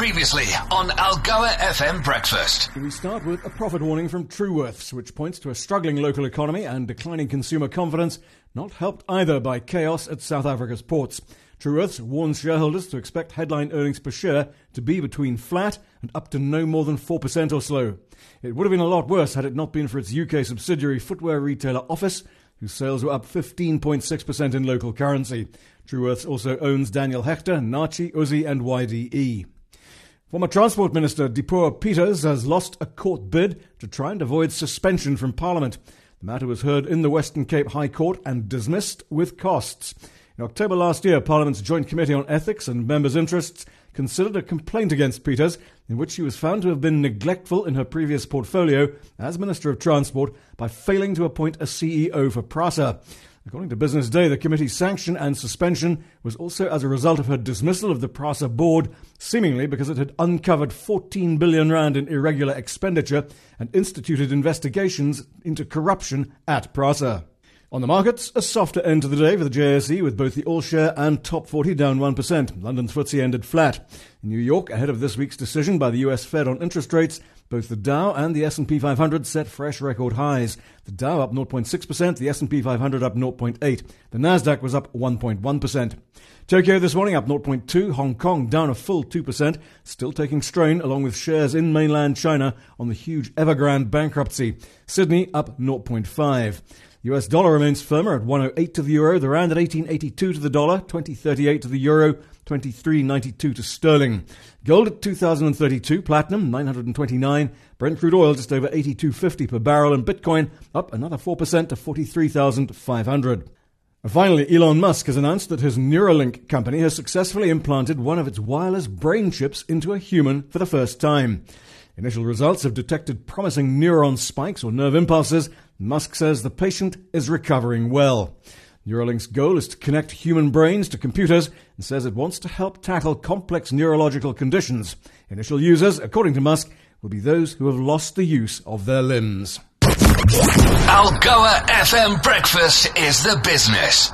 Previously on Algoa FM Breakfast. We start with a profit warning from Truworths, which points to a struggling local economy and declining consumer confidence, not helped either by chaos at South Africa's ports. Truworths warns shareholders to expect headline earnings per share to be between flat and up to no more than 4% or so. It would have been a lot worse had it not been for its UK subsidiary footwear retailer Office, whose sales were up 15.6% in local currency. Truworths also owns Daniel Hechter, Naartjie, Uzzi, and YDE. Former Transport Minister Dipuo Peters has lost a court bid to try and avoid suspension from Parliament. The matter was heard in the Western Cape High Court and dismissed with costs. In October last year, Parliament's Joint Committee on Ethics and Members' Interests considered a complaint against Peters in which she was found to have been neglectful in her previous portfolio as Minister of Transport by failing to appoint a CEO for PRASA. According to Business Day, the committee's sanction and suspension was also as a result of her dismissal of the PRASA board, seemingly because it had uncovered 14 billion rand in irregular expenditure and instituted investigations into corruption at PRASA. On the markets, a softer end to the day for the JSE with both the All Share and Top 40 down 1%. London's FTSE ended flat. In New York, ahead of this week's decision by the US Fed on interest rates, both the Dow and the S&P 500 set fresh record highs. The Dow up 0.6%, the S&P 500 up 0.8. The Nasdaq was up 1.1%. Tokyo this morning up 0.2, Hong Kong down a full 2%, still taking strain along with shares in mainland China on the huge Evergrande bankruptcy. Sydney up 0.5. US dollar remains firmer at 108 to the euro, the rand at 1882 to the dollar, 2038 to the euro, 23.92 to sterling. Gold at 2032, platinum 929, Brent crude oil just over 82.50 per barrel, and Bitcoin up another 4% to 43,500. Finally, Elon Musk has announced that his Neuralink company has successfully implanted one of its wireless brain chips into a human for the first time. Initial results have detected promising neuron spikes or nerve impulses. Musk says the patient is recovering well. Neuralink's goal is to connect human brains to computers and says it wants to help tackle complex neurological conditions. Initial users, according to Musk, will be those who have lost the use of their limbs. Algoa FM Breakfast is the business.